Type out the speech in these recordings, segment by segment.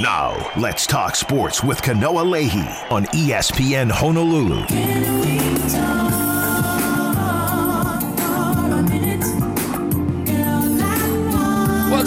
Now, let's talk sports with Kanoa Leahey on ESPN Honolulu.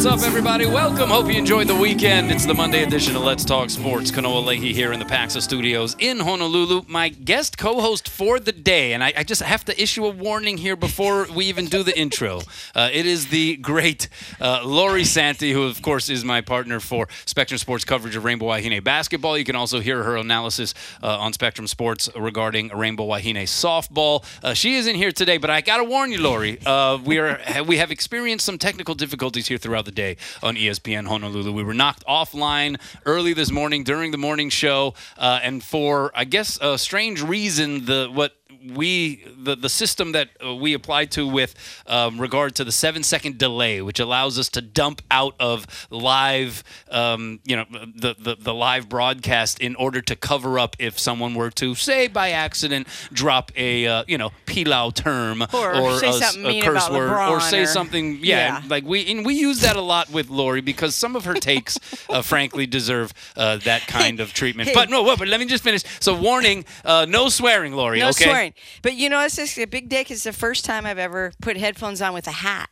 What's up, everybody? Welcome. Hope you enjoyed the weekend. It's the Monday edition of Let's Talk Sports. Kanoa Leahey here in the Paxa Studios in Honolulu. My guest co-host for the day, and I, I just have to issue a warning here before we even do the intro. Uh, it is the great uh, Lori Santi, who of course is my partner for Spectrum Sports coverage of Rainbow Wahine basketball. You can also hear her analysis uh, on Spectrum Sports regarding Rainbow Wahine softball. Uh, she isn't here today, but I got to warn you, Lori. Uh, we are we have experienced some technical difficulties here throughout the day on ESPN Honolulu. We were knocked offline early this morning during the morning show, uh, and for I guess a strange reason, the what we the, the system that uh, we apply to with um, regard to the seven second delay, which allows us to dump out of live, um, you know, the, the the live broadcast in order to cover up if someone were to say by accident drop a uh, you know pilau term Or say a, something a curse word or say or- something yeah, Yeah. like we and we use that a lot with Lori because some of her takes uh, frankly deserve uh, that kind of treatment. But no, but let me just finish. So warning, uh, no swearing, Lori. No okay. swearing. But you know, it's just a big 'cause it's the first time I've ever put headphones on with a hat.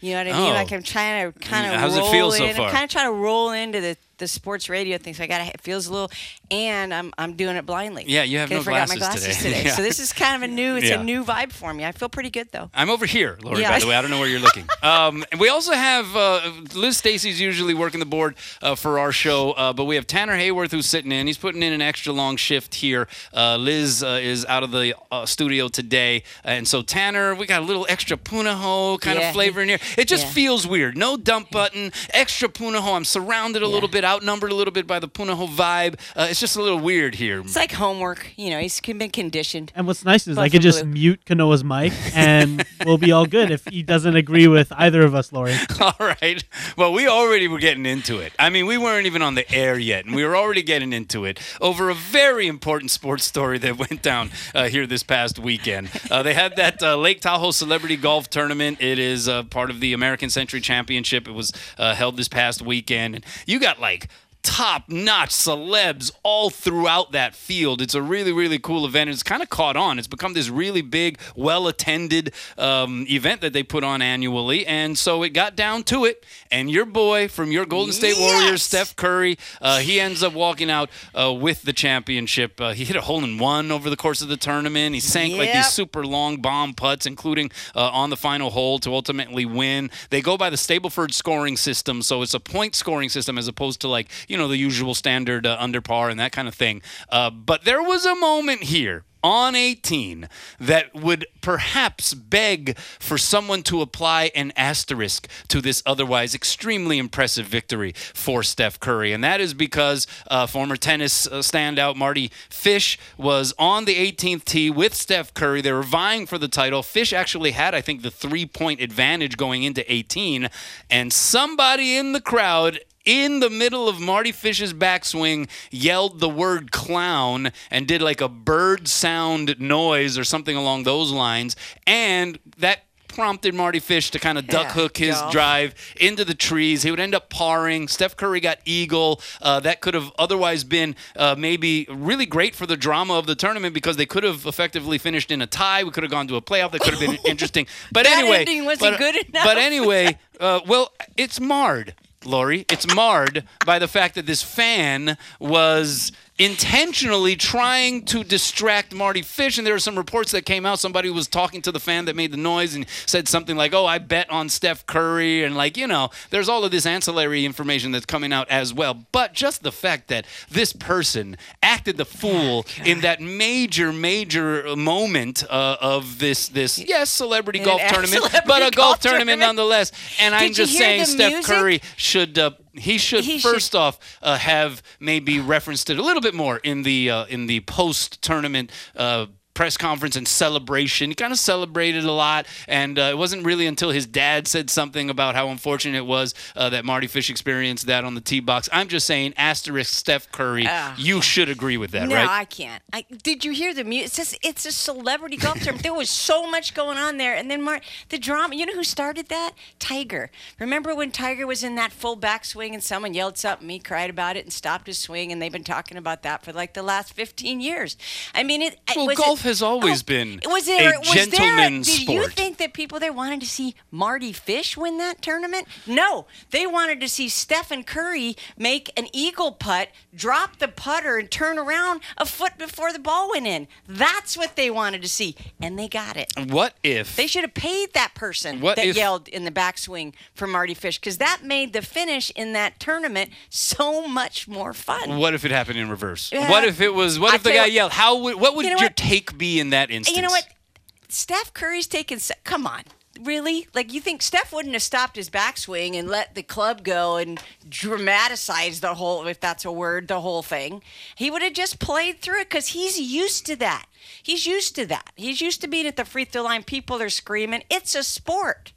You know what I mean? Oh. Like I'm trying to kind of How's it roll feel so in. far? I'm kind of trying to roll into the, the sports radio thing. So I got it feels a little, and I'm I'm doing it blindly. Yeah, you have no I forgot my glasses glasses today. today. Yeah. So this is kind of a new, it's Yeah. a new vibe for me. I feel pretty good though. I'm over here, Lori. Yeah. By the way, I don't know where you're looking. Um, we also have uh, Liz Stacy's usually working the board uh, for our show, uh, but we have Tanner Hayworth who's sitting in. He's putting in an extra long shift here. Uh, Liz uh, is out of the uh, studio today, and so Tanner, we got a little extra Punahou kind Yeah. of flavor in here. It just feels weird. No dump button, extra Punahou. I'm surrounded a little bit, outnumbered a little bit by the Punahou vibe. Uh, it's just a little weird here. It's like homework. You know, he's been conditioned. And what's nice is I Buff could just blue. mute Kanoa's mic and we'll be all good if he doesn't agree with either of us, Lori. All right. Well, we already were getting into it. I mean, we weren't even on the air yet, and we were already getting into it over a very important sports story that went down uh, here this past weekend. Uh, they had that uh, Lake Tahoe Celebrity Golf Tournament. It is uh, part of the American Century Championship. It was uh, held this past weekend, and you got like like top notch celebs all throughout that field. It's a really, really cool event. It's kind of caught on. It's become this really big, well attended um, event that they put on annually. And so it got down to it. And your boy from your Golden State Warriors, Steph Curry, uh, he ends up walking out uh, with the championship. Uh, he hit a hole in one over the course of the tournament. He sank like these super long bomb putts, including uh, on the final hole to ultimately win. They go by the Stableford scoring system, so it's a point scoring system as opposed to like you know the usual standard uh, under par and that kind of thing. Uh, but there was a moment here on 18 that would perhaps beg for someone to apply an asterisk to this otherwise extremely impressive victory for Steph Curry. And that is because uh, former tennis uh, standout Mardy Fish was on the 18th tee with Steph Curry. They were vying for the title. Fish actually had, I think, the three point advantage going into 18. And somebody in the crowd in the middle of Mardy Fish's backswing, yelled the word clown and did like a bird sound noise or something along those lines. And that prompted Mardy Fish to kind of duck hook his drive into the trees. He would end up parring. Steph Curry got eagle. Uh, that could have otherwise been uh, maybe really great for the drama of the tournament because they could have effectively finished in a tie. We could have gone to a playoff. That could have been interesting. But anyway, wasn't but. But anyway, uh, well, it's marred. Lori, it's marred by the fact that this fan was intentionally trying to distract Mardy Fish. And there were some reports that came out. Somebody was talking to the fan that made the noise and said something like, Oh, I bet on Steph Curry. And, like, you know, there's all of this ancillary information that's coming out as well. But just the fact that this person acted the fool in that major, major moment uh, of this, this yes, celebrity golf tournament, celebrity but a golf golf tournament tournament. nonetheless. And I'm just saying, Steph music? Curry should. Uh, he should He should- first off uh, have maybe referenced it a little bit more in the uh, in the post tournament uh, press conference and celebration. He kind of celebrated a lot, and uh, it wasn't really until his dad said something about how unfortunate it was uh, that Mardy Fish experienced that on the tee box. I'm just saying, asterisk Steph Curry, Ah. you should agree with that, No, right? No, I can't. I, did you hear the music? It's just, it's a celebrity golf tournament. there was so much going on there, and then the drama. You know who started that? Tiger. Remember when Tiger was in that full backswing and someone yelled something? He cried about it and stopped his swing, and they've been talking about that for like the last 15 years. I mean, it. Well, was golf has always oh, been was there, a was there- gentleman's Did you think that people there wanted to see Mardy Fish win that tournament? No, they wanted to see Stephen Curry make an eagle putt, drop the putter, and turn around a foot before the ball went in. That's what they wanted to see, and they got it. what if They should have paid that person What that if- yelled in the backswing for Mardy Fish because that made the finish in that tournament so much more fun. What if it happened in reverse? Yeah. What if it was? What I if the guy yelled? How would? What would You know your what? take be in that instance? You know what? Steph Curry's taking. Come on, really? Like you think Steph wouldn't have stopped his backswing and let the club go and dramatize the whole, if that's a word, the whole thing? He would have just played through it because he's used to that. He's used to that. He's used to being at the free throw line. People are screaming. It's a sport.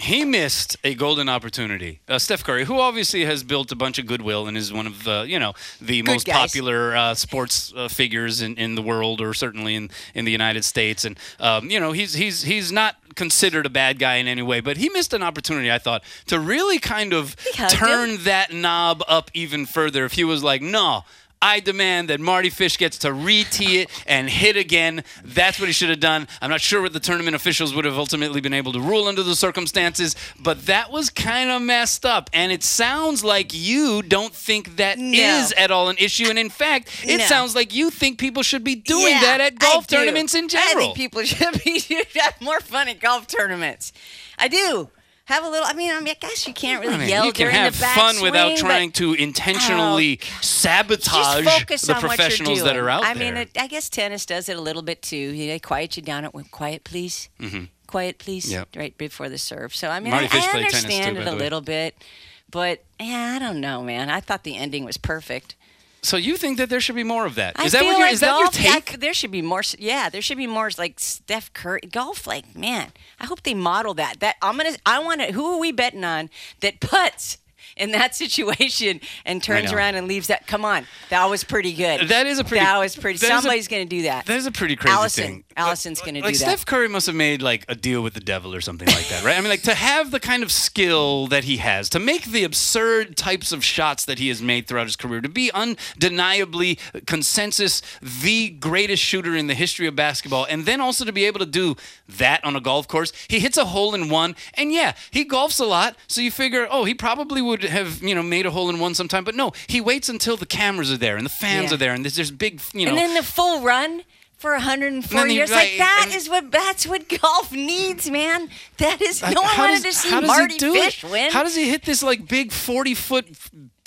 He missed a golden opportunity. Uh, Steph Curry, who obviously has built a bunch of goodwill and is one of the, you know, the most guys. popular uh, sports uh, figures in, in the world, or certainly in, in the United States. And um, you know, he's he's he's not considered a bad guy in any way, but he missed an opportunity, I thought, to really kind of turn that knob up even further. If he was like, no. I demand that Mardy Fish gets to re-tee it and hit again. That's what he should have done. I'm not sure what the tournament officials would have ultimately been able to rule under the circumstances, but that was kind of messed up. And it sounds like you don't think that is No. at all an issue. And in fact, it No. sounds like you think people should be doing Yeah, that at golf tournaments in general. I think people should be should have more fun at golf tournaments. I do. Have a little. I mean, I, mean, I guess you can't really I mean, yell you can during have the back fun without trying to intentionally Oh, sabotage the on professionals that are out I there. mean, it, I guess tennis does it a little bit too. They quiet you down at quiet, please. Quiet, please. Mm-hmm. Yep. Right before the serve. So I mean, Marty I, I tennis, too, understand it a little bit, but yeah, I don't know, man. I thought the ending was perfect. So you think that there should be more of that? Is I that what your, like is that golf, your I- take? there should be more. Yeah, there should be more like Steph Curry golf. Like, man, I hope they model that. That I'm gonna. I want to. Who are we betting on that puts in that situation and turns around and leaves that? Come on, that was pretty good. That is a pretty- That was pretty. that Somebody's gonna do that. That is a pretty crazy Allison. thing. Allison's gonna like do Steph that. Steph Curry must have made like a deal with the devil or something like that, right? I mean, like to have the kind of skill that he has, to make the absurd types of shots that he has made throughout his career, to be undeniably consensus the greatest shooter in the history of basketball, and then also to be able to do that on a golf course. He hits a hole in one, and yeah, he golfs a lot, so you figure, oh, he probably would have you know made a hole in one sometime, but no, he waits until the cameras are there and the fans Yeah. are there, and there's, there's big you know. and then the full run. For 104 And then he- years, like, like that is what that's what golf needs, man. That is Like, no one wanted does- to see Mardy Fish it? win. How does he hit this like big forty foot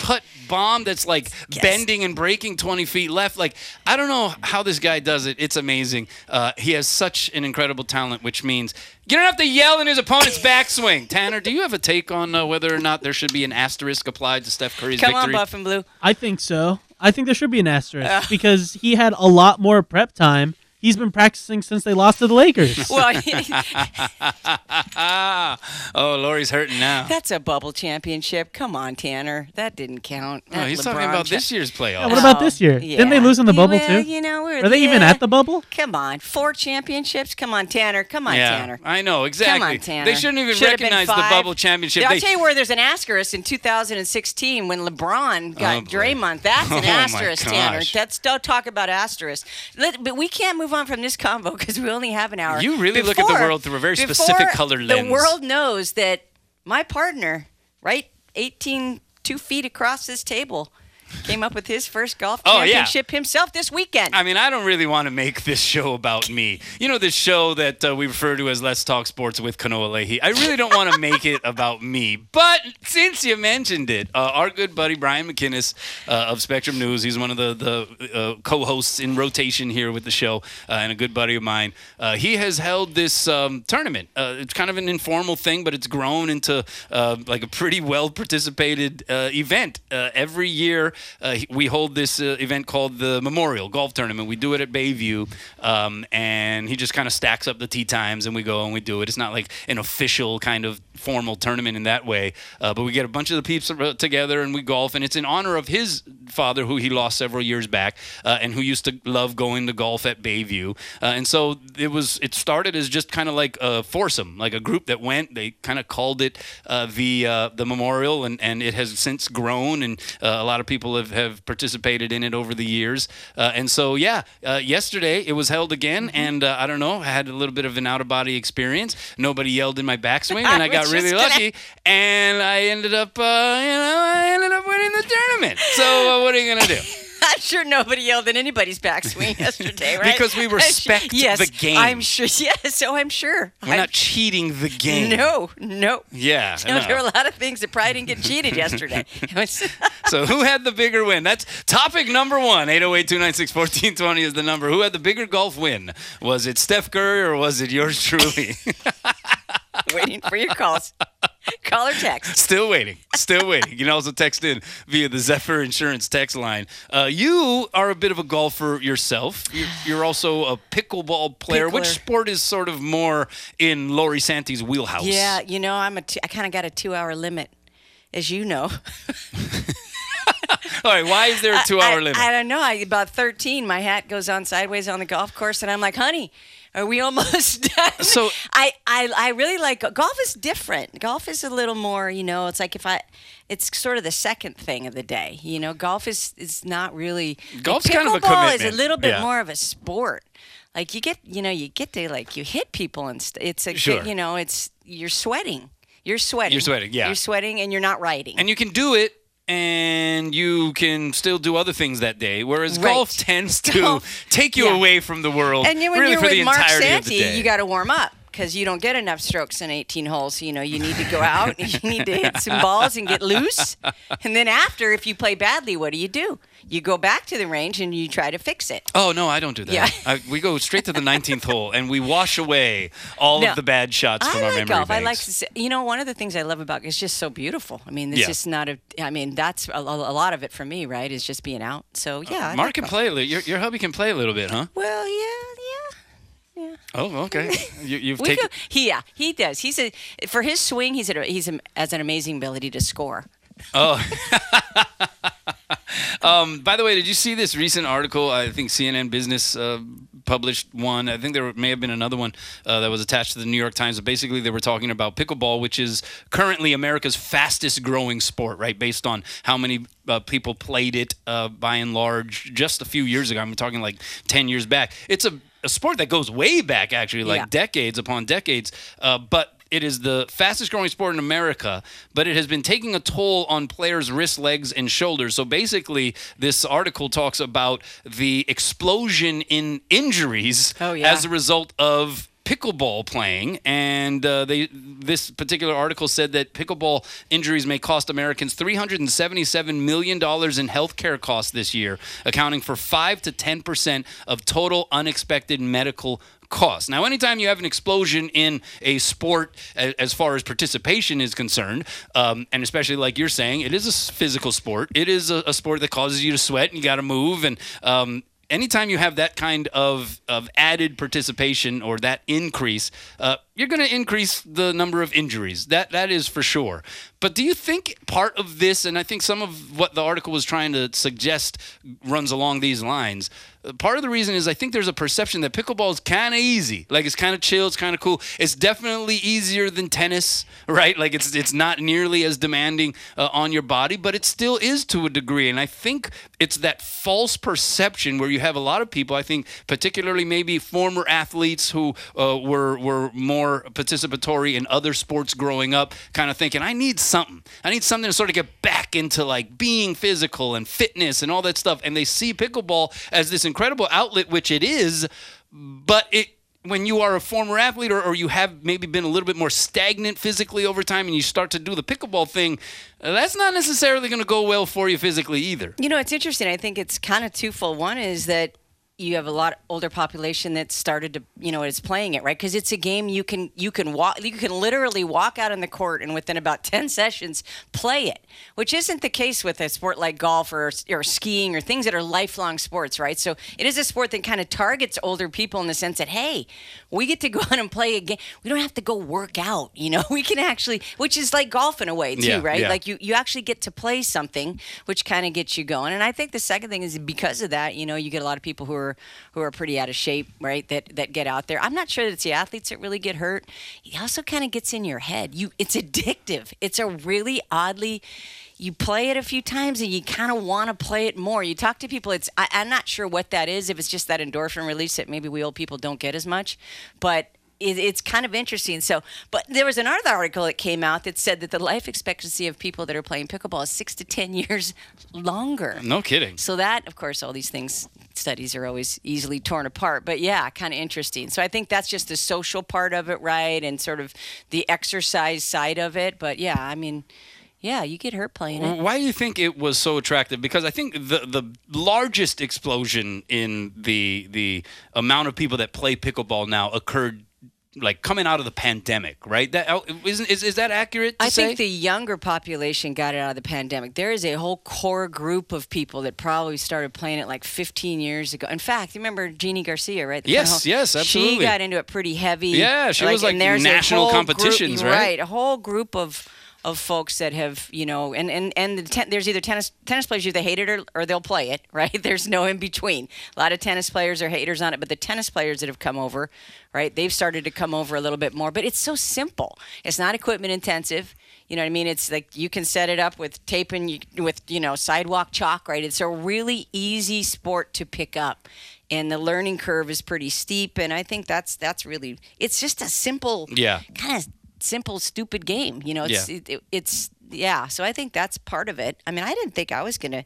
putt bomb that's like Yes. bending and breaking twenty feet left? Like I don't know how this guy does it. It's amazing. Uh, he has such an incredible talent, which means you don't have to yell in his opponent's backswing. Tanner, do you have a take on uh, whether or not there should be an asterisk applied to Steph Curry's Come on, victory? Buff and Blue. I think so. I think there should be an asterisk because he had a lot more prep time. He's been practicing since they lost to the Lakers. Well, Ah, oh, Lori's hurting now. that's a bubble championship. Come on, Tanner. That didn't count. Oh, That he's talking about cha- this year's playoffs. what about this year? Didn't they lose in the You- bubble, well, too? You know, we were, Are they even at the bubble? Come on, four championships. Come on, Tanner. Come on, yeah, Tanner. I know exactly. Come on, Tanner. They shouldn't even Should've recognize the bubble championship. I'll They- tell you where there's an asterisk in 2016 when LeBron got Oh. Draymond. That's Oh, an my asterisk, Tanner. gosh. That's don't talk about asterisk. Let, but we can't move on from this combo because we only have an hour. You really look at the world through a very specific colored lens. The world knows that my partner, right, 18 two feet across this table, came up with his first golf Oh, yeah. championship himself this weekend. I mean, I don't really want to make this show about me. You know, this show that uh, we refer to as Let's Talk Sports with Kanoa Leahey. I really don't want to make it about me. But since you mentioned it, uh, our good buddy Brian McInnes uh, of Spectrum News, he's one of the, the uh, co hosts in rotation here with the show, uh, and a good buddy of mine. Uh, he has held this um, tournament. Uh, it's kind of an informal thing, but it's grown into uh, like a pretty well participated uh, event. Uh, every year, uh, we hold this uh, event called the Memorial Golf Tournament. We do it at Bayview, um, and he just kind of stacks up the tee times, and we go and we do it. It's not like an official kind of formal tournament in that way, uh, but we get a bunch of the peeps uh, together and we golf, and it's in honor of his father, who he lost several years back, uh, and who used to love going to golf at Bayview. Uh, and so it was. It started as just kind of like a foursome, like a group that went. They kind of called it the the memorial, and, and it has since grown, and a lot of people have, have participated in it over the years. Uh, and so yeah, uh, yesterday it was held again, and uh, I don't know, I had a little bit of an out of body experience. Nobody yelled in my backswing, and I, I got really gonna- lucky, and I ended up, uh, you know, I ended up winning the tournament. So uh, what are you gonna do? I'm sure nobody yelled at anybody's backswing yesterday, right? Because we I'm sure- respect yes, the game. I'm sure. Yes, so I'm sure. We're I'm- not cheating the game. No, no. Yeah. No, no. there were a lot of things that probably didn't get cheated yesterday. So who had the bigger win? That's topic number one. 808-296-1420 is the number. Who had the bigger golf win? Was it Steph Curry or was it yours truly? waiting for your calls. Call or text. Still waiting. Still waiting. You can also text in via the Zephyr Insurance text line. Uh, you are a bit of a golfer yourself. You're, you're also a pickleball player. Which sport is sort of more in Lori Santi's wheelhouse? Yeah, you know, I'm a. Two, I kind of got a two-hour limit, as you know. All right. Why is there a two-hour I, limit? I don't know. I, about 13, my hat goes on sideways on the golf course, and I'm like, honey, are we almost done? So- I, I, I really like golf. Is different. Golf is a little more, you know. It's like if I, it's sort of the second thing of the day. You know, golf is is not really. Golf's kind of a pickleball is a little bit Yeah. more of a sport. Like you get, you know, you get to like you hit people and st- it's a, Sure. you know, it's you're sweating. You're sweating. You're sweating, yeah. You're sweating, and you're not riding. and you can do it and you can still do other things that day whereas Right. golf tends to Golf- take you yeah. away from the world And you, when really you're for with the Mark entirety of the Santi, you got to warm up because you don't get enough strokes in 18 holes. You know, you need to go out, you need to hit some balls and get loose. And then after, if you play badly, what do you do? You go back to the range and you try to fix it. oh no i don't do that Yeah. I, we go straight to the 19th hole and we wash away all No. of the bad shots from I our like memory golf. I like to see, you know, one of the things I love about it's just so beautiful. I mean, it's Yeah. just not a, I mean, that's a, a lot of it for me, right? Is just being out. So, yeah. I mark like can golf. play a little your, your hubby can play a little bit huh Well, yeah, yeah. Oh okay you, you've We taken he, yeah, he does. He's a for his swing. He's a, he's a, has an amazing ability to score. Oh. um, by the way, did you see this recent article? I think CNN Business uh, published one. I think there may have been another one uh, that was attached to the New York Times. But basically, they were talking about pickleball, which is currently America's fastest growing sport, right? Based on how many uh, people played it uh, by and large just a few years ago. I'm talking like 10 years back. It's a, a sport that goes way back, actually, like Yeah. decades upon decades. Uh, but it is the fastest growing sport in America, but it has been taking a toll on players' wrists, legs, and shoulders. So basically, this article talks about the explosion in injuries Oh, yeah. as a result of pickleball playing and uh, they this particular article said that pickleball injuries may cost Americans 377 million dollars in healthcare costs this year accounting for 5 to 10% of total unexpected medical costs. Now, anytime you have an explosion in a sport, as far as participation is concerned, um, and especially like you're saying, it is a physical sport. It is a, a sport that causes you to sweat and you got to move. And um, anytime you have that kind of, of added participation or that increase, uh, you're going to increase the number of injuries. That that is for sure. But do you think part of this, and I think some of what the article was trying to suggest runs along these lines. Part of the reason is I think there's a perception that pickleball is kind of easy, like it's kind of chill, it's kind of cool. It's definitely easier than tennis, right? Like it's it's not nearly as demanding uh, on your body, but it still is to a degree. And I think it's that false perception where you have a lot of people. I think particularly maybe former athletes who uh, were were more participatory in other sports growing up, kind of thinking, I need something. I need something to sort of get back into like being physical and fitness and all that stuff. And they see pickleball as this incredible outlet, which it is, but it when you are a former athlete or, or you have maybe been a little bit more stagnant physically over time and you start to do the pickleball thing, that's not necessarily going to go well for you physically either. You know, it's interesting. I think it's kind of twofold. One is that you have a lot older population that started to you know is playing it right? Because it's a game you can you can walk you can literally walk out on the court and within about 10 sessions play it which isn't the case with a sport like golf or, or skiing or things that are lifelong sports right? So it is a sport that kind of targets older people in the sense that hey we get to go out and play a game we don't have to go work out you know? We can actually which is like golf in a way too Yeah, right? yeah. like you you actually get to play something which kind of gets you going. And i think the second thing is because of that you know you get a lot of people who are who are pretty out of shape right that that get out there i'm not sure that it's the athletes that really get hurt it also kind of gets in your head you it's addictive it's a really oddly you play it a few times and you kind of want to play it more. You talk to people, it's I, I'm not sure what that is. If it's just that endorphin release that maybe we old people don't get as much, but it, it's kind of interesting. So, but there was another article that came out that said that the life expectancy of people that are playing pickleball is six to ten years longer. No kidding. So that, of course, all these things studies are always easily torn apart. But yeah, kind of interesting. So I think that's just the social part of it, right, and sort of the exercise side of it. But yeah, I mean, yeah, you get hurt playing it. Why do you think it was so attractive? Because I think the the largest explosion in the the amount of people that play pickleball now occurred like coming out of the pandemic, right? That oh, isn't is, is that accurate? To I say? think the younger population got it out of the pandemic. There is a whole core group of people that probably started playing it like 15 years ago. In fact, you remember Jeannie Garcia, right? The Yes, yes, absolutely. She got into it pretty heavy. Yeah, she was, like, national competitions, group, right? Right, a whole group of of folks that have, you know, and and and the ten, there's either tennis tennis players either hate it or, or they'll play it, right? There's no in between. A lot of tennis players are haters on it, but the tennis players that have come over, right? They've started to come over a little bit more, but it's so simple. It's not equipment intensive. You know what I mean? It's like you can set it up with tape and you, with you know sidewalk chalk, right? It's a really easy sport to pick up, and the learning curve is pretty steep. And I think that's that's really it's just a simple, Yeah. kind of simple, stupid game. You know, it's Yeah. it, it's yeah. So I think that's part of it. I mean, I didn't think I was gonna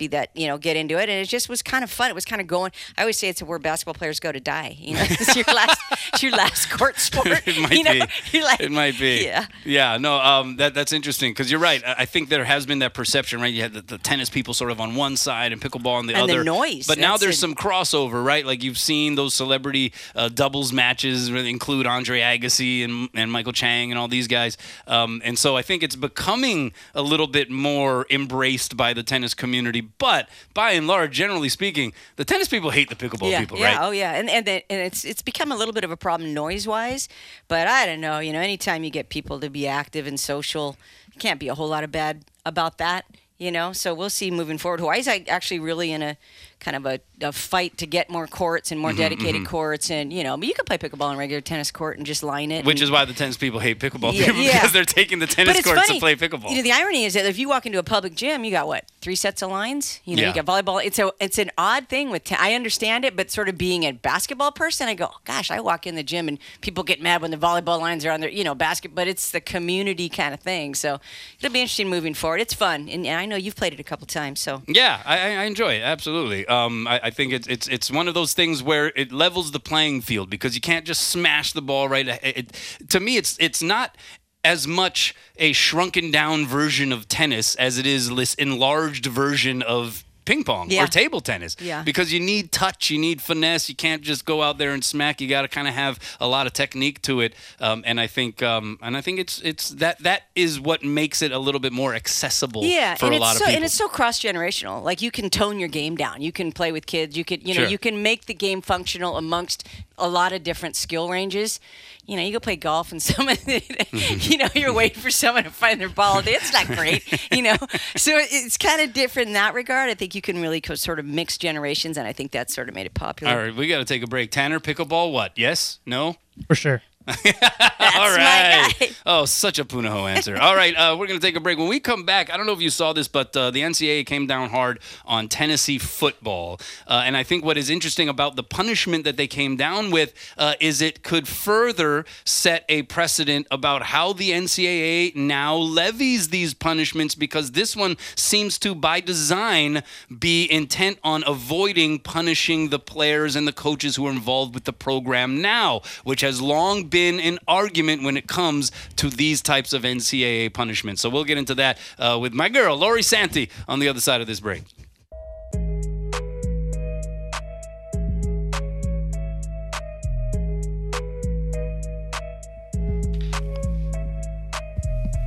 be that you know get into it and it just was kind of fun it was kind of going i always say it's where basketball players go to die you know it's your last it's your last court sport it might you know? be. Like- it might be. yeah Yeah. No. Um. That that's interesting because you're right. I think there has been that perception, right? You had the, the tennis people sort of on one side and pickleball on the And the other. noise, But now that's there's it. some crossover, right? Like you've seen those celebrity uh, doubles matches where include Andre Agassi and and Michael Chang and all these guys. Um. And so I think it's becoming a little bit more embraced by the tennis community. But by and large, generally speaking, the tennis people hate the pickleball yeah, people, yeah, right? oh yeah, and and, the, and it's it's become a little bit of a problem noise wise, but I don't know. You know, anytime you get people to be active and social, it can't be a whole lot of bad about that. You know, so we'll see moving forward. Hawaii's actually really in a kind of a, a fight to get more courts and more Mm-hmm, dedicated courts, and you know, but you can play pickleball on a regular tennis court and just line it. Which and- is why the tennis people hate pickleball Yeah, people yeah. because they're taking the tennis courts funny. to play pickleball. You know, the irony is that if you walk into a public gym, you got what three sets of lines. You know, Yeah. you got volleyball. It's a it's an odd thing with. Ten- I understand it, but sort of being a basketball person, I go, oh, gosh, I walk in the gym and people get mad when the volleyball lines are on their you know basket, but it's the community kind of thing. So it'll be interesting moving forward. It's fun, and, and I know you've played it a couple times. So Yeah, I I enjoy it absolutely. Um, I, I think it's it's it's one of those things where it levels the playing field because you can't just smash the ball right. It, it, to me, it's it's not as much a shrunken down version of tennis as it is this enlarged version of ping pong Yeah. or table tennis. Yeah. Because you need touch, you need finesse. You can't just go out there and smack. You got to kind of have a lot of technique to it. Um, and I think um, and I think it's it's that that is what makes it a little bit more accessible yeah, for and a it's lot so of people. and it's so cross generational. Like you can tone your game down. You can play with kids. You could you know Sure. you can make the game functional amongst a lot of different skill ranges. You know, you go play golf and someone, mm-hmm. you know, you're waiting for someone to find their ball. It's not great, you know. So it's kind of different in that regard. I think you can really co- sort of mix generations, and I think that sort of made it popular. All right, we got to take a break. Tanner, pickleball, what? Yes? No? for sure. All guy. Oh, such a Punahou answer. All right, uh, we're going to take a break. When we come back, I don't know if you saw this, but uh, the NCAA came down hard on Tennessee football. Uh, and I think what is interesting about the punishment that they came down with uh, is it could further set a precedent about how the NCAA now levies these punishments because this one seems to, by design, be intent on avoiding punishing the players and the coaches who are involved with the program now, which has long been an argument when it comes to these types of NCAA punishments. So we'll get into that uh, with my girl, Lori Santi, on the other side of this break.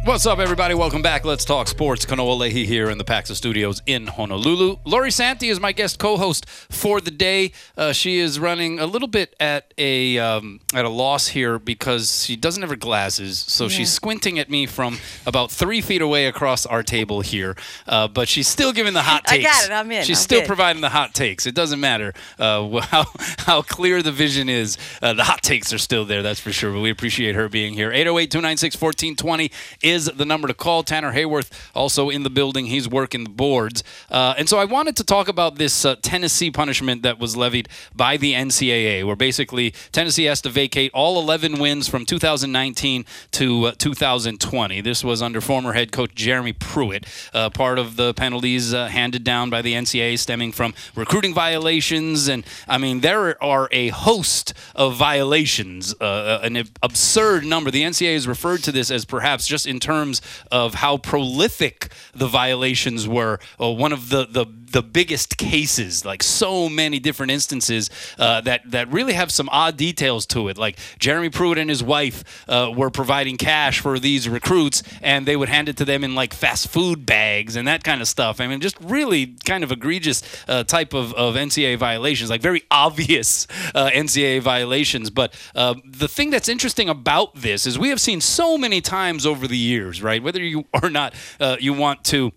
What's up, everybody? Welcome back. Let's talk sports. Kanoa Leahey here in the Paxa Studios in Honolulu. Lori Santi is my guest co-host for the day. Uh, she is running a little bit at a um, at a loss here because she doesn't have her glasses, so she's squinting at me from about three feet away across our table here. Uh, but she's still giving the hot takes. I got it. I'm in. She's I'm still good. providing the hot takes. It doesn't matter uh, how how clear the vision is. Uh, the hot takes are still there, that's for sure. But we appreciate her being here. 808-296-1420 is the number to call. Tanner Hayworth also in the building. He's working the boards. Uh, and so I wanted to talk about this uh, Tennessee punishment that was levied by the NCAA, where basically Tennessee has to vacate all 11 wins from 2019 to uh, 2020. This was under former head coach Jeremy Pruitt. Uh, part of the penalties uh, handed down by the NCAA stemming from recruiting violations. And I mean, there are a host of violations, uh, an absurd number. The NCAA has referred to this as perhaps just in terms of how prolific the violations were. Uh, one of the, the the biggest cases, like so many different instances uh, that that really have some odd details to it. Like Jeremy Pruitt and his wife uh, were providing cash for these recruits, and they would hand it to them in like fast food bags and that kind of stuff. I mean, just really kind of egregious uh, type of, of NCAA violations, like very obvious uh, NCAA violations. But uh, the thing that's interesting about this is we have seen so many times over the years, right? Whether you or not uh, you want to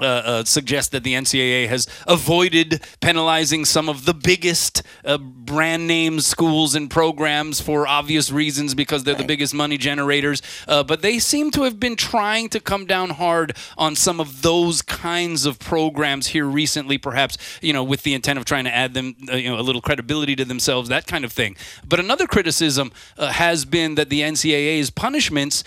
uh, uh, suggest that the NCAA has avoided penalizing some of the biggest uh, brand name schools and programs for obvious reasons because they're the biggest money generators. Uh, but they seem to have been trying to come down hard on some of those kinds of programs here recently, perhaps you know with the intent of trying to add them uh, you know a little credibility to themselves, that kind of thing. But another criticism uh, has been that the NCAA's punishments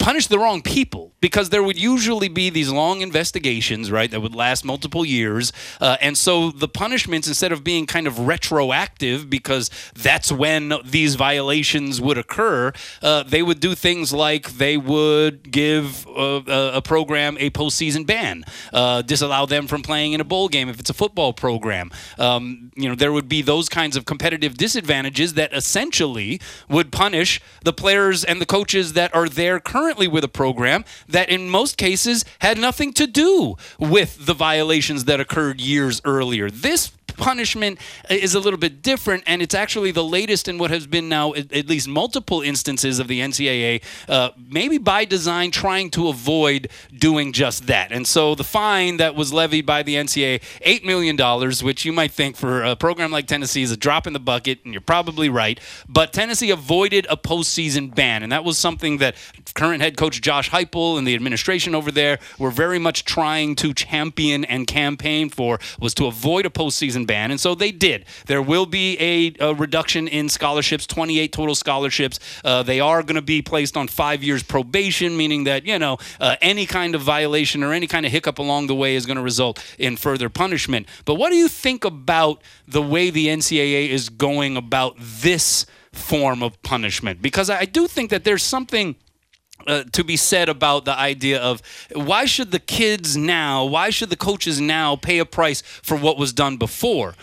punish the wrong people because there would usually be these long investigations, right, that would last multiple years. Uh, and so the punishments, instead of being kind of retroactive because that's when these violations would occur, uh, they would do things like they would give uh, a, a program a postseason ban, uh, disallow them from playing in a bowl game if it's a football program. Um, you know, there would be those kinds of competitive disadvantages that essentially would punish the players and the coaches that are there currently with a program that in most cases had nothing to do with the violations that occurred years earlier. This punishment is a little bit different, and it's actually the latest in what has been now at, least multiple instances of the NCAA, uh, maybe by design, trying to avoid doing just that. And so the fine that was levied by the NCAA, $8 million, which you might think for a program like Tennessee is a drop in the bucket, and you're probably right. But Tennessee avoided a postseason ban, and that was something that current head coach Josh Heupel and the administration over there were very much trying to champion and campaign for was to avoid a postseason ban, and so they did. There will be a, a reduction in scholarships, 28 total scholarships. Uh, they are going to be placed on five years probation, meaning that you know uh, any kind of violation or any kind of hiccup along the way is going to result in further punishment. But what do you think about the way the NCAA is going about this form of punishment? Because I do think that there's something uh, to be said about the idea of why should the kids now, why should the coaches now pay a price for what was done before?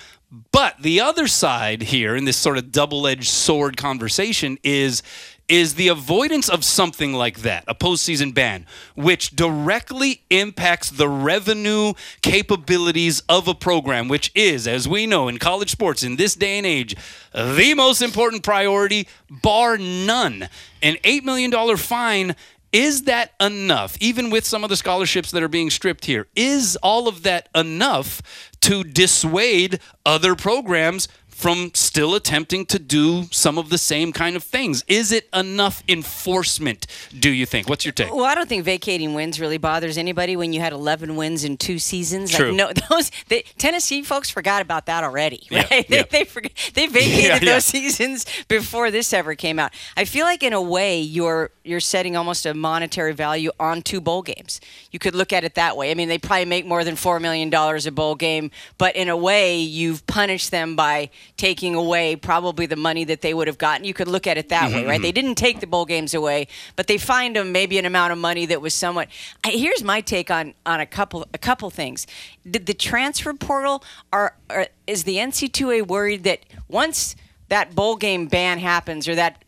But the other side here in this sort of double-edged sword conversation is is the avoidance of something like that, a postseason ban, which directly impacts the revenue capabilities of a program, which is, as we know in college sports in this day and age, the most important priority, bar none. An $8 million fine is that enough, even with some of the scholarships that are being stripped here? Is all of that enough to dissuade other programs from still attempting to do some of the same kind of things? Is it enough enforcement, do you think? What's your take? Well, I don't think vacating wins really bothers anybody when you had 11 wins in two seasons. True. Like, no, those they, Tennessee folks forgot about that already, Yeah, right? yeah. They, they, forget, they vacated Yeah, yeah. those seasons before this ever came out. I feel like in a way you're you're setting almost a monetary value on two bowl games. You could look at it that way. I mean, they probably make more than four million dollars a bowl game, but in a way you've punished them by taking away probably the money that they would have gotten. You could look at it that way, Mm-hmm, right? They didn't take the bowl games away, but they fined them maybe an amount of money that was somewhat. I, here's my take on on a couple a couple things. Did the transfer portal are, are is the NC2A worried that once that bowl game ban happens or that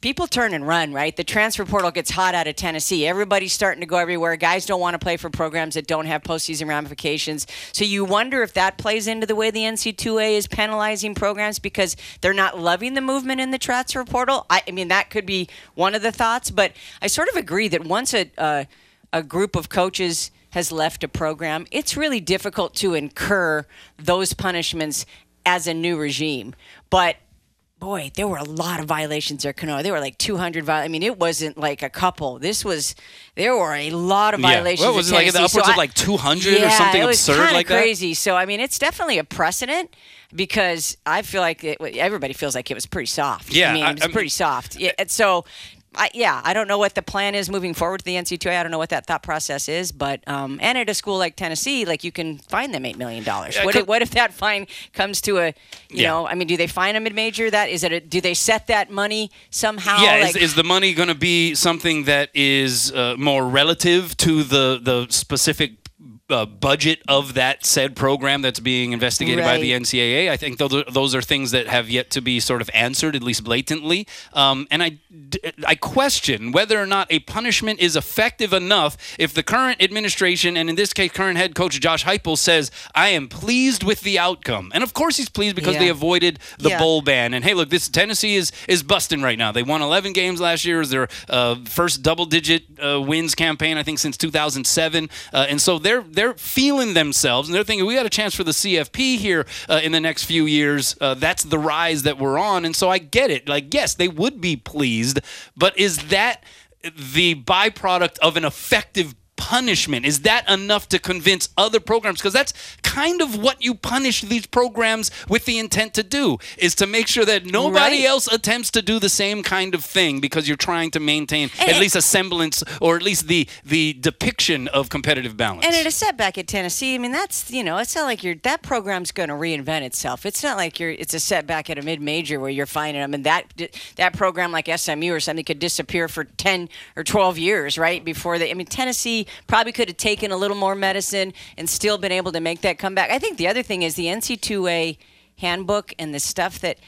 people turn and run, right? The transfer portal gets hot out of Tennessee. Everybody's starting to go everywhere. Guys don't want to play for programs that don't have postseason ramifications. So you wonder if that plays into the way the NC2A is penalizing programs because they're not loving the movement in the transfer portal. I, I mean, that could be one of the thoughts, but I sort of agree that once a, a group of coaches has left a program, it's really difficult to incur those punishments as a new regime. But boy, there were a lot of violations there, Kanoa. There were like 200. I mean, it wasn't like a couple. This was there were a lot of violations. Yeah. What was it like? Upwards so of like 200 yeah, or something it was absurd like that. crazy. So I mean, it's definitely a precedent because I feel like it, everybody feels like it was pretty soft. Yeah, I mean, I- it was I'm- pretty soft. Yeah, so. I, yeah, I don't know what the plan is moving forward to the NC2A. I don't know what that thought process is, but um, and at a school like Tennessee, like you can fine them eight million dollars. What, if, what if that fine comes to a, you Yeah. know, I mean, do they fine a mid major? That is it? A, do they set that money somehow? Yeah, like, is, is the money going to be something that is uh, more relative to the the specific uh, budget of that said program that's being investigated by the NCAA? I think those are, those are things that have yet to be sort of answered, at least blatantly. Um, and I question whether or not a punishment is effective enough if the current administration, and in this case, current head coach Josh Heupel, says, "I am pleased with the outcome," and of course he's pleased because Yeah. they avoided the Yeah. bowl ban. And hey, look, this Tennessee is is busting right now. They won 11 games last year. It was their uh, first double-digit uh, wins campaign, I think, since 2007. Uh, and so they're they're feeling themselves, and they're thinking we got a chance for the CFP here uh, in the next few years. Uh, that's the rise that we're on. And so I get it. Like, yes, they would be pleased, but is that the byproduct of an effective punishment is that enough to convince other programs because that's kind of what you punish these programs with the intent to do is to make sure that nobody Right. else attempts to do the same kind of thing because you're trying to maintain And- at least a semblance or at least the the depiction of competitive balance And at a setback at Tennessee, I mean that's you know it's not like you're that program's going to reinvent itself. It's not like you're it's a setback at a mid major where you're finding them, and that that program like SMU or something could disappear for ten or twelve years, right? Before they, I mean Tennessee probably could have taken a little more medicine and still been able to make that comeback. I think the other thing is the NC2A handbook and the stuff that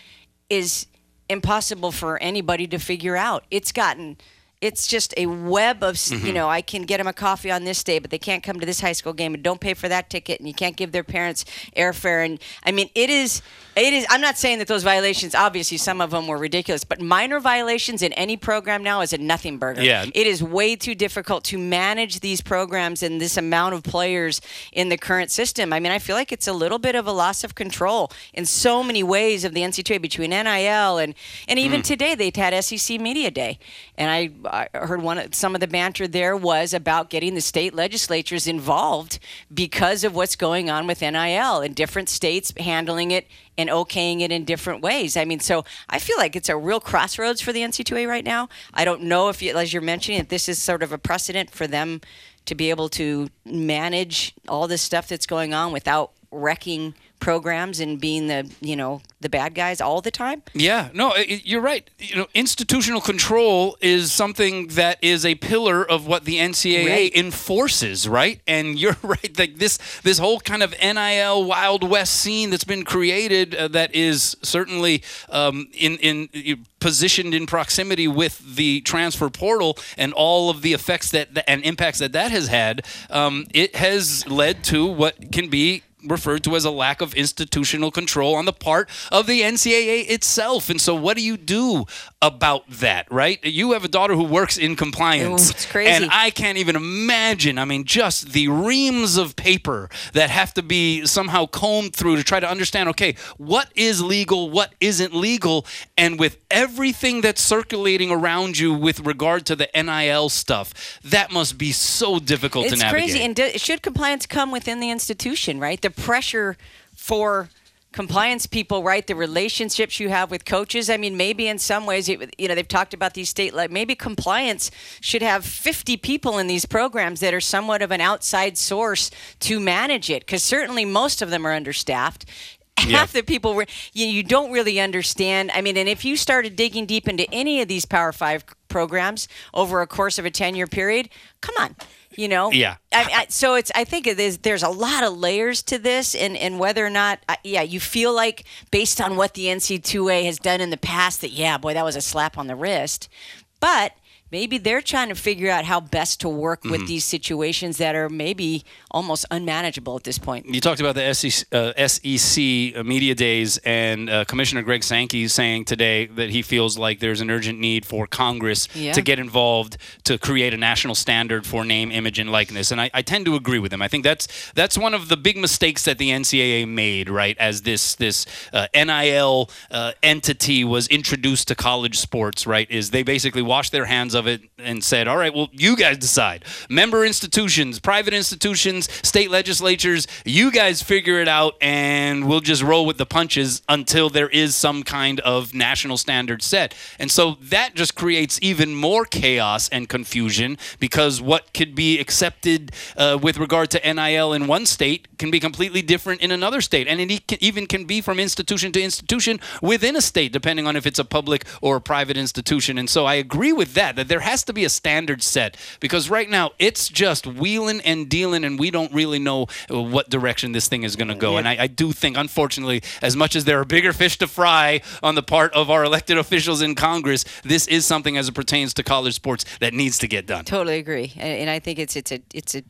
is impossible for anybody to figure out. It's gotten it's just a web of s you mm-hmm. know I can get them a coffee on this day, but they can't come to this high school game and don't pay for that ticket, and you can't give their parents airfare. And I mean, it is it is. I'm not saying that those violations, obviously, some of them were ridiculous, but minor violations in any program now is a nothing burger. Yeah. it is way too difficult to manage these programs and this amount of players in the current system. I mean, I feel like it's a little bit of a loss of control in so many ways of the NCAA between NIL and and even mm. today they had SEC Media Day, and I, I heard one some of the banter there was about getting the state legislatures involved because of what's going on with NIL and different states handling it and okaying it in different ways. I mean, so I feel like it's a real crossroads for the NC2A right now. I don't know if, you, as you're mentioning, that this is sort of a precedent for them to be able to manage all this stuff that's going on without wrecking programs and being the you know the bad guys all the time. Yeah, no, i- i- you're right. You know, institutional control is something that is a pillar of what the NCAA Right. enforces, right? And you're right. Like this, this whole kind of NIL Wild West scene that's been created, uh, that is certainly um, in in uh, positioned in proximity with the transfer portal and all of the effects that, that and impacts that that has had. Um, it has led to what can be referred to as a lack of institutional control on the part of the NCAA itself. And so, what do you do about that, right? You have a daughter who works in compliance. Ooh, it's crazy. And I can't even imagine, I mean, just the reams of paper that have to be somehow combed through to try to understand okay, what is legal, what isn't legal, and with everything that's circulating around you with regard to the NIL stuff, that must be so difficult It's to navigate. It's crazy. And do, should compliance come within the institution, right? The pressure for compliance people, right? The relationships you have with coaches. I mean, maybe in some ways, it- you know, they've talked about these state like maybe compliance should have 50 people in these programs that are somewhat of an outside source to manage it, because certainly most of them are understaffed. Yeah. Half the people were you, you don't really understand. I mean, and if you started digging deep into any of these Power Five programs over a course of a 10 year period, come on. You know. Yeah. I, I, so it's. I think it is. There's a lot of layers to this, and and whether or not, uh, yeah, you feel like based on what the NC2A has done in the past, that yeah, boy, that was a slap on the wrist, but. Maybe they're trying to figure out how best to work with these situations that are maybe almost unmanageable at this point. You talked about the SEC, uh, SEC media days, and uh, Commissioner Greg Sankey saying today that he feels like there's an urgent need for Congress Yeah. to get involved to create a national standard for name, image, and likeness. And I, I tend to agree with him. I think that's that's one of the big mistakes that the NCAA made, right? As this this uh, NIL uh, entity was introduced to college sports, right? Is they basically washed their hands of it and said, "All right, well, you guys decide. Member institutions, private institutions, state legislatures, you guys figure it out, and we'll just roll with the punches until there is some kind of national standard set." And so that just creates even more chaos and confusion because what could be accepted uh, with regard to NIL in one state can be completely different in another state, and it even can be from institution to institution within a state, depending on if it's a public or a private institution. And so I agree with that, that there has to be a standard set because right now it's just wheeling and dealing, and we don't really know what direction this thing is going to go. And I, I do think, unfortunately, as much as there are bigger fish to fry on the part of our elected officials in Congress, this is something as it pertains to college sports that needs to get done. Totally agree, and, and I think it's it's a it's a.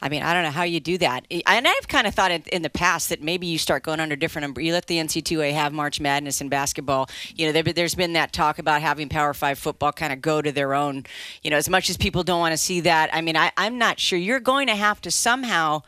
I mean, I don't know how you do that. And I've kind of thought in, the past that maybe you start going under different. You let the NC2A have March Madness in basketball. You know, there, there's been that talk about having Power Five football kind of go to their own. You know, as much as people don't want to see that, I mean, I, I'm not sure. You're going to have to somehow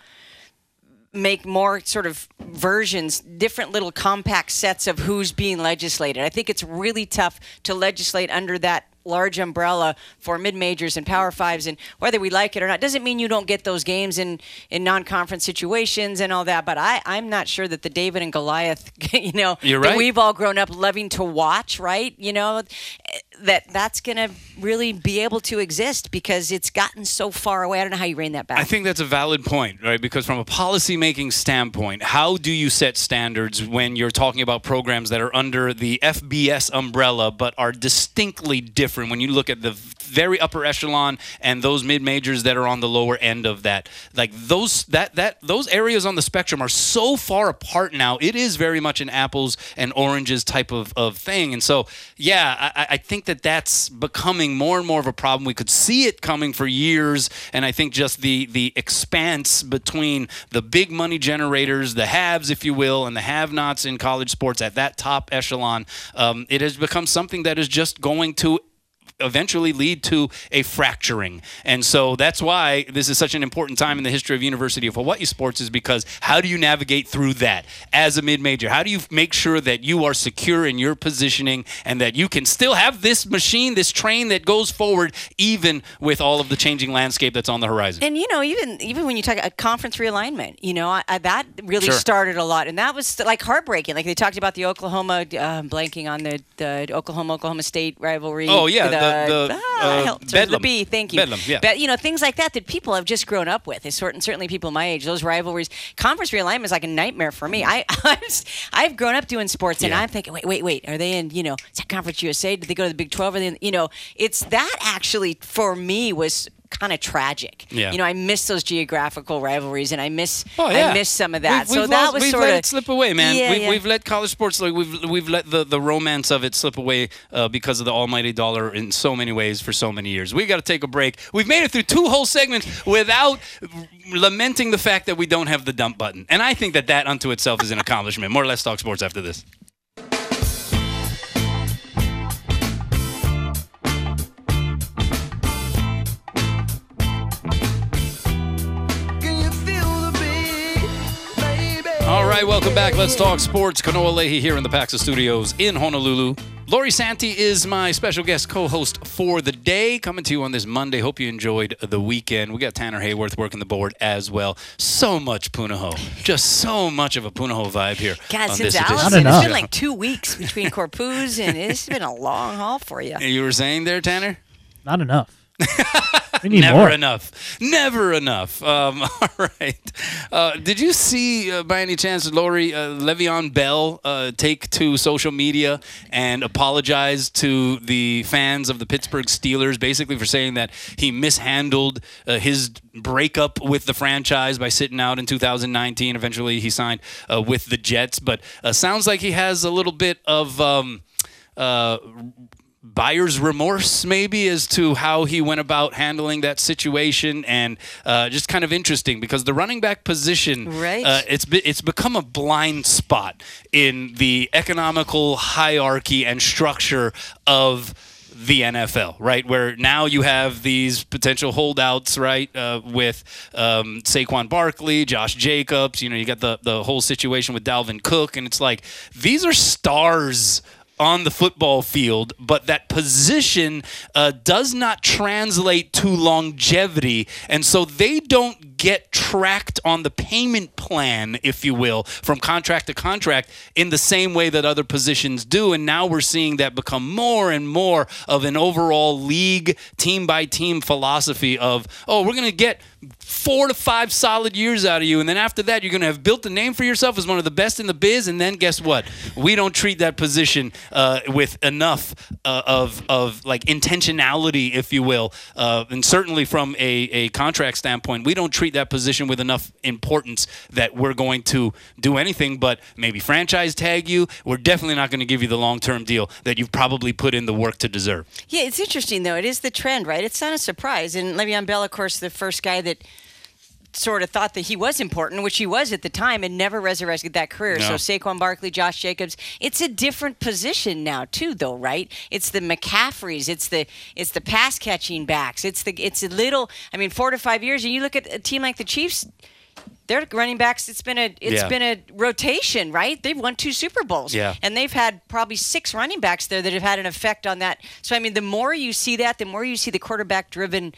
make more sort of versions, different little compact sets of who's being legislated. I think it's really tough to legislate under that large umbrella for mid majors and power fives and whether we like it or not doesn't mean you don't get those games in in non-conference situations and all that but i i'm not sure that the david and goliath you know You're that right. we've all grown up loving to watch right you know that that's going to really be able to exist because it's gotten so far away i don't know how you rein that back I think that's a valid point, right? Because from a policy making standpoint, how do you set standards when you're talking about programs that are under the FBS umbrella but are distinctly different when you look at the very upper echelon and those mid majors that are on the lower end of that? Like those that that those areas on the spectrum are so far apart now. It is very much an apples and oranges type of, of thing. And so, yeah, I, I think that that's becoming more and more of a problem. We could see it coming for years, and I think just the the expanse between the big money generators, the haves, if you will, and the have-nots in college sports at that top echelon, um, it has become something that is just going to eventually lead to a fracturing. And so that's why this is such an important time in the history of University of Hawaii sports is because how do you navigate through that as a mid-major? How do you make sure that you are secure in your positioning and that you can still have this machine, this train that goes forward even with all of the changing landscape that's on the horizon? And you know, even even when you talk a conference realignment, you know, I, I, that really Sure. started a lot, and that was like heartbreaking. Like they talked about the Oklahoma, uh, blanking on the the Oklahoma Oklahoma State rivalry. Oh, yeah, the, the- the, ah, uh, Bedlam. The B, thank you. Bedlam, yeah. But you know, things like that that people have just grown up with. It's sort and certainly people my age. Those rivalries, conference realignment is like a nightmare for me. I I've, I've grown up doing sports, and Yeah. I'm thinking, wait, wait, wait, are they in? You know, is that Conference USA? Did they go to the Big Twelve? Are they in, you know, it's that actually for me was kind of tragic. Yeah. You know, I miss those geographical rivalries, and I miss Oh, yeah. I miss some of that. We've, so we've that was we've sort let of it slip away, man. Yeah, we've, yeah. we've let college sports like we've we've let the, the romance of it slip away uh, because of the almighty dollar in so many ways for so many years. We got to take a break. We've made it through two whole segments without lamenting the fact that we don't have the dump button, and I think that that unto itself is an accomplishment. More or less talk sports after this. Right, welcome back. Let's talk sports. Kanoa Leahey here in the Paxa Studios in Honolulu. Lori Santi is my special guest co-host for the day, coming to you on this Monday. Hope you enjoyed the weekend. We got Tanner Hayworth working the board as well. So much Punahou, just so much of a Punahou vibe here. God, on since this edition. Allison, it's enough. been like two weeks between Corpuz, and it's been a long haul for you. You were saying there, Tanner? Not enough. Never more. enough. Never enough. Um, all right. Uh, did you see, uh, by any chance, Lori uh, Le'Veon Bell uh, take to social media and apologize to the fans of the Pittsburgh Steelers, basically for saying that he mishandled uh, his breakup with the franchise by sitting out in 2019. Eventually, he signed uh, with the Jets, but uh, sounds like he has a little bit of. Um, uh, buyer's remorse, maybe, as to how he went about handling that situation, and uh, just kind of interesting because the running back position, Right. Uh, it's be, it's become a blind spot in the economical hierarchy and structure of the NFL, right? Where now you have these potential holdouts, right? Uh, with um, Saquon Barkley, Josh Jacobs. You know, you got the the whole situation with Dalvin Cook, and it's like these are stars on the football field, but that position uh, does not translate to longevity, and so they don't get tracked on the payment plan, if you will, from contract to contract in the same way that other positions do. And now we're seeing that become more and more of an overall league, team by team philosophy of, oh, we're going to get four to five solid years out of you. And then after that, you're going to have built a name for yourself as one of the best in the biz. And then guess what? We don't treat that position uh, with enough uh, of, of like intentionality, if you will. Uh, and certainly from a, a contract standpoint, we don't treat that position with enough importance that we're going to do anything but maybe franchise tag you. We're definitely not going to give you the long term deal that you've probably put in the work to deserve. Yeah, it's interesting though. It is the trend, right? It's not a surprise. And Le'Veon Bell, of course, the first guy that sort of thought that he was important, which he was at the time, and never resurrected that career. No. So Saquon Barkley, Josh Jacobs, it's a different position now too, though, right? It's the McCaffreys, it's the it's the pass catching backs, it's the it's a little. I mean, four to five years, and you look at a team like the Chiefs. Their running backs, it's been a it's Yeah. been a rotation, right? They've won two Super Bowls, Yeah. and they've had probably six running backs there that have had an effect on that. So I mean, the more you see that, the more you see the quarterback driven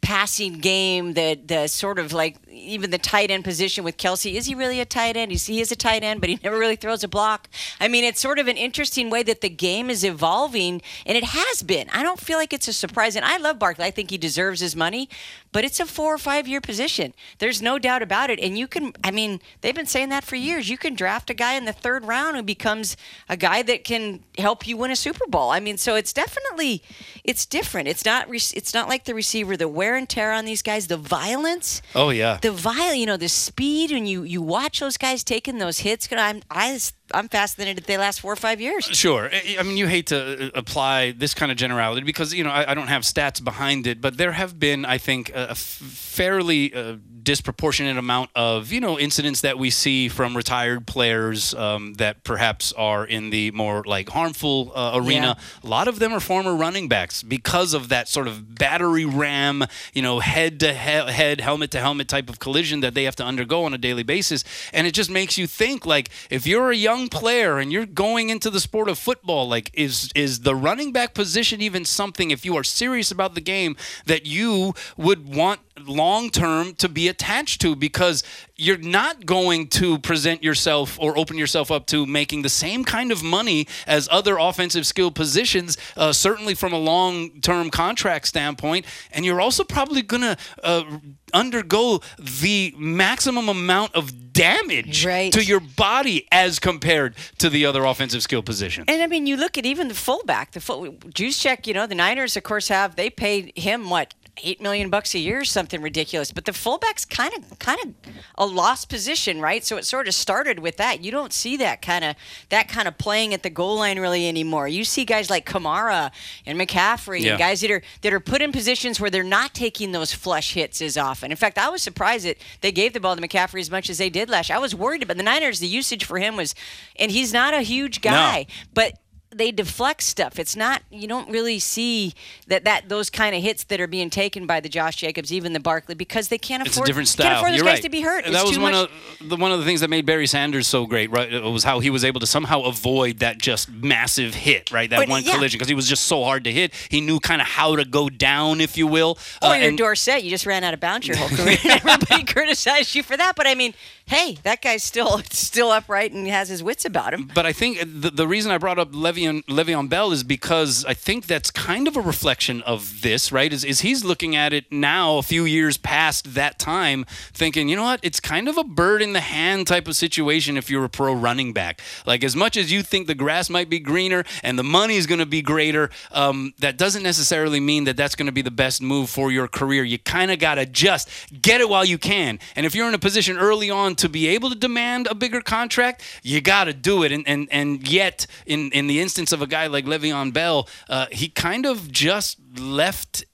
passing game, that the sort of like even the tight end position with Kelsey. Is he really a tight end? He is a tight end, but he never really throws a block. I mean, it's sort of an interesting way that the game is evolving, and it has been. I don't feel like it's a surprise, and I love Barkley. I think he deserves his money, but it's a four or five year position. There's no doubt about it, and you can. I mean, they've been saying that for years. You can draft a guy in the third round who becomes a guy that can help you win a Super Bowl. I mean, so it's definitely it's different. It's not it's not like the receiver, the wear and tear on these guys, the violence Oh, yeah. The vile, you know, the speed when you you watch those guys taking those hits. I'm I I'm fascinated that they last four or five years. Sure. I mean, you hate to uh, apply this kind of generality because, you know, I, I don't have stats behind it, but there have been, I think, a, fairly uh, disproportionate amount of, you know, incidents that we see from retired players um, that perhaps are in the more like harmful uh, arena. A lot of them are former running backs because of that sort of battery ram, you know, head to he- head, helmet to helmet type of collision that they have to undergo on a daily basis. And it just makes you think like if you're a young player and you're going into the sport of football, like is is the running back position even something if you are serious about the game that you would want long term to be attached to because you're not going to present yourself or open yourself up to making the same kind of money as other offensive skill positions, uh, certainly from a long term contract standpoint. And you're also probably going to uh, undergo the maximum amount of damage Right. to your body as compared to the other offensive skill positions. And I mean, you look at even the fullback, the full Juszczyk. You know, the Niners, of course, have they paid him what eight million bucks a year, something ridiculous. But the fullback's kind of kind of a lost position, right? So it sort of started with that. You don't see that kind of that kind of playing at the goal line really anymore. You see guys like Kamara and McCaffrey Yeah. and guys that are that are put in positions where they're not taking those flush hits as often. In fact, I was surprised that they gave the ball to McCaffrey as much as they did last. year. I was worried about the Niners. The usage for him was, and he's not a huge guy, but they deflect stuff. It's not you don't really see that that those kind of hits that are being taken by the Josh Jacobs, even the Barkley, because they can't It's afford a different can't style. afford those You're guys right. to be hurt. It's that was too one much. of the one of the things that made Barry Sanders so great. Right, it was how he was able to somehow avoid that just massive hit, right? That But, one yeah. collision because he was just so hard to hit. He knew kind of how to go down, if you will. Oh, Uh, you're and- Dorset. You just ran out of bounds your whole career. Everybody criticized you for that, but I mean, hey, that guy's still still upright and has his wits about him. But I think the, the reason I brought up Le'Veon Le'Veon, Le'Veon Bell is because I think that's kind of a reflection of this, right? Is, is he's looking at it now, a few years past that time, thinking, you know what, it's kind of a bird in the hand type of situation if you're a pro running back. Like, as much as you think the grass might be greener and the money is going to be greater, um, that doesn't necessarily mean that that's going to be the best move for your career. You kind of got to just get it while you can. And if you're in a position early on to be able to demand a bigger contract, you got to do it. And, and, and yet, in, in the instance of a guy like Le'Veon Bell, uh, he kind of just left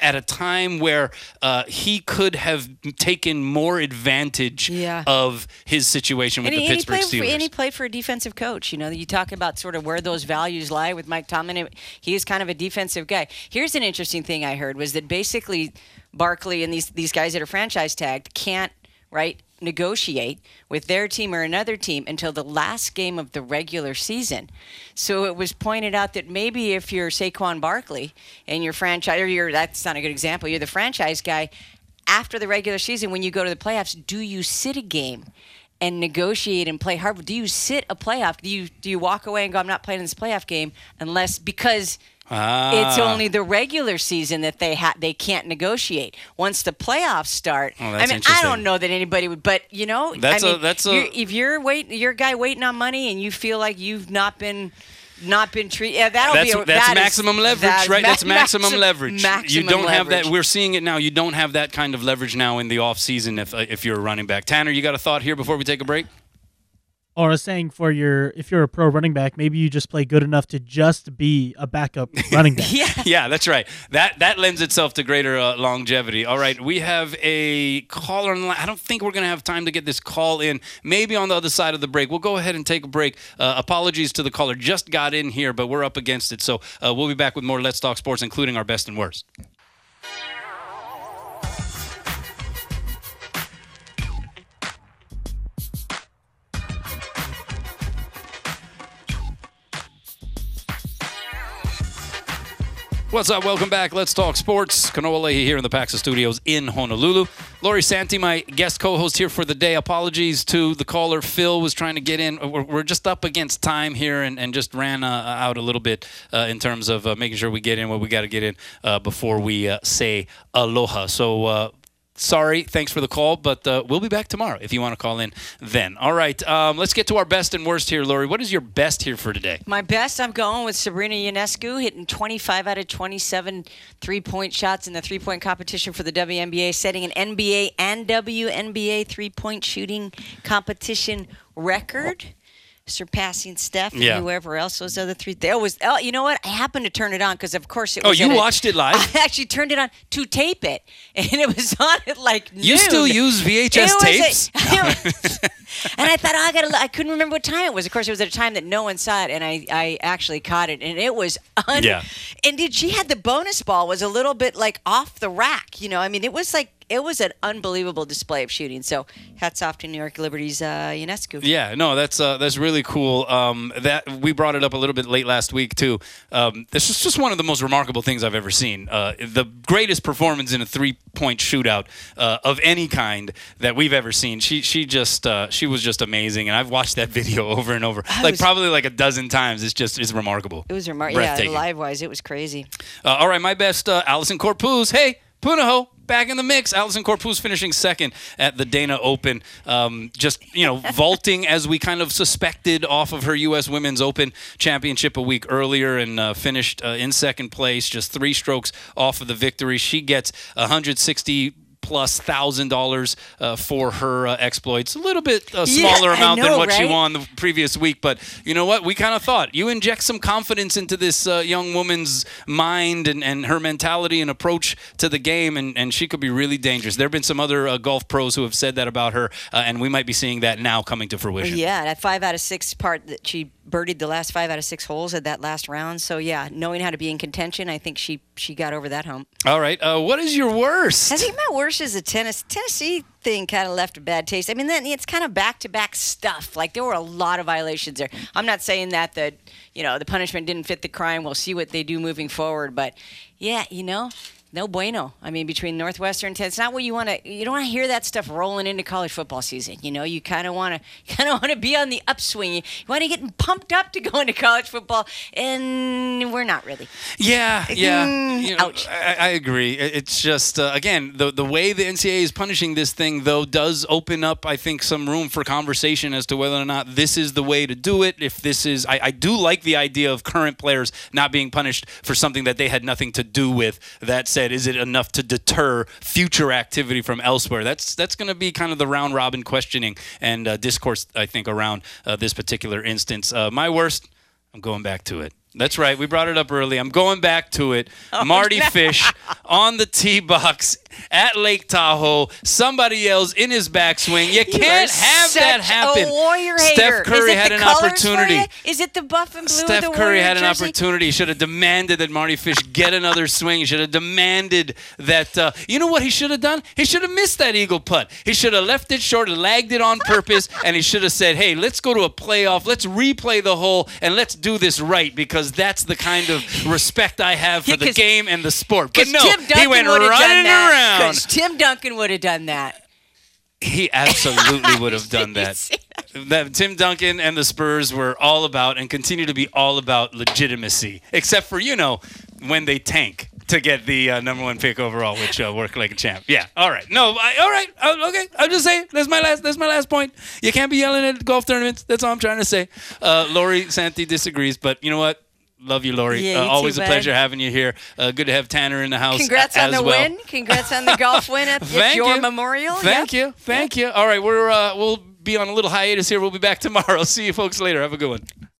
at a time where uh, he could have taken more advantage Yeah. of his situation with And the he, and he Pittsburgh for, Steelers. and he played for a defensive coach. You know, you talk about sort of where those values lie with Mike Tomlin. and He is kind of a defensive guy. Here's an interesting thing I heard was that basically Barkley and these these guys that are franchise tagged can't right negotiate with their team or another team until the last game of the regular season. So it was pointed out that maybe if you're Saquon Barkley and you're franchise or you're that's not a good example, you're the franchise guy after the regular season when you go to the playoffs, do you sit a game? and negotiate and play hard. Do you sit a playoff? Do you do you walk away and go, I'm not playing this playoff game unless because it's Ah. only the regular season that they ha- they can't negotiate. Once the playoffs start, Oh, I mean, I don't know that anybody would, but you know, That's I a- mean, that's a- you're, if you're wait, you're a guy waiting on money, and you feel like you've not been. Not been treated. Yeah, that'll That's, be a, that's that is- maximum leverage, that- right? ma- that's maximum maxi- leverage. Maximum you don't have that. We're seeing it now. You don't have that kind of leverage now in the off season if uh, if you're a running back. Tanner, you got a thought here before we take a break? Or I was saying for your if you're a pro running back, maybe you just play good enough to just be a backup running back. yeah. yeah, that's right. That that lends itself to greater uh, longevity. All right, we have a caller on the line. I don't think we're going to have time to get this call in. Maybe on the other side of the break. We'll go ahead and take a break. Uh, apologies to the caller. Just got in here, but we're up against it. So uh, we'll be back with more Let's Talk Sports, including our best and worst. What's up? Welcome back. Let's talk sports. Kanoa Leahey here in the Paxa Studios in Honolulu. Lori Santi, my guest co-host here for the day. Apologies to the caller. Phil was trying to get in. We're, just up against time here and, and just ran uh, out a little bit uh, in terms of uh, making sure we get in what we got to get in uh, before we uh, say aloha. So. Sorry, thanks for the call, but uh, we'll be back tomorrow if you want to call in then. All right, um, let's get to our best and worst here, Lori. What is your best here for today? My best, I'm going with Sabrina Ionescu, hitting 25 out of 27 three point shots in the three point competition for the WNBA, setting an NBA and WNBA three point shooting competition record. Surpassing Steph and whoever else those other three. There was, oh, you know what? I happened to turn it on because, of course, it Oh, you at a- watched it live? I actually turned it on to tape it, and it was on at like You noon. still use VHS was a- tapes? was- and I thought, oh, I gotta. I couldn't remember what time it was. Of course, it was at a time that no one saw it, and I, I actually caught it, and it was. Un- Yeah. And did she had the bonus ball was a little bit like off the rack. You know, I mean, it was like it was an unbelievable display of shooting. So, hats off to New York Liberty's uh, Ionescu. Yeah, no, that's uh, that's really cool. Um, that we brought it up a little bit late last week too. Um, this is just one of the most remarkable things I've ever seen. Uh, the greatest performance in a three-point shootout uh, of any kind that we've ever seen. She she just uh, she was just amazing, and I've watched that video over and over, like was- probably like a dozen times. It's just it's remarkable. It was remarkable. Yeah, live wise, it was crazy. Uh, all right, my best, uh, Allison Corpuz. Hey, Punahou. Back in the mix, Allison Corpuz finishing second at the Dana Open. Um, just you know, vaulting as we kind of suspected off of her U.S. Women's Open Championship a week earlier, and uh, finished uh, in second place, just three strokes off of the victory. She gets 160 plus thousand dollars uh, for her uh, exploits. A little bit uh, smaller I amount than know, what she won the previous week, but you know what? We kind of thought you inject some confidence into this uh, young woman's mind and, and her mentality and approach to the game, and, and she could be really dangerous. There have been some other uh, golf pros who have said that about her, uh, and we might be seeing that now coming to fruition. Yeah, that five out of six part that she birdied the last five out of six holes at that last round. So yeah, knowing how to be in contention, I think she she got over that hump. All right, uh, what is your worst? I think my worst is the tennis Tennessee thing kind of left a bad taste. I mean, then it's kind of back to back stuff. Like there were a lot of violations there. I'm not saying that the you know the punishment didn't fit the crime. We'll see what they do moving forward, but yeah, you know. No bueno. I mean, between Northwestern, and it's not what you want to. You don't want to hear that stuff rolling into college football season. You know, you kind of want to, kind of want to be on the upswing. You want to get pumped up to go into college football, and we're not really. Yeah, yeah. Mm, You know, ouch. I, I agree. It's just uh, again the the way the NCAA is punishing this thing though does open up I think some room for conversation as to whether or not this is the way to do it. If this is, I, I do like the idea of current players not being punished for something that they had nothing to do with. That said, is it enough to deter future activity from elsewhere? That's that's going to be kind of the round robin questioning and uh, discourse I think around uh, this particular instance. Uh, my worst. I'm going back to it. That's right. We brought it up early. I'm going back to it. Mardy Fish on the tee box at Lake Tahoe. Somebody yells in his backswing. You can't are have that happen. Steph. Curry had an opportunity. Is it the buff and blue? Steph Curry had an jersey? opportunity. He should have demanded that Mardy Fish get another swing. He should have demanded that. Uh, you know what he should have done? He should have missed that eagle putt. He should have left it short, lagged it on purpose, and he should have said, "Hey, let's go to a playoff. Let's replay the hole, and let's do this right because that's the kind of respect I have for Yeah, the game and the sport." But no, he went would have done running that. around. Tim Duncan would have done that. He absolutely would have done that. That Tim Duncan and the Spurs were all about and continue to be all about legitimacy, except for you know when they tank to get the uh, number one pick overall, which uh, worked like a champ. Yeah, all right. No, I, all right. Uh, okay, I'm just saying. That's my last. That's my last point. You can't be yelling at golf tournaments. That's all I'm trying to say. Uh, Lori Santi disagrees, but you know what? Love you, Lori. Yeah, uh, always too, a bud. pleasure having you here. Uh, good to have Tanner in the house. Congrats on the well. win. Congrats on the golf win at, at your you. memorial. Thank Yep. you. Thank you. All right, we're uh, we'll be on a little hiatus here. We'll be back tomorrow. See you folks later. Have a good one.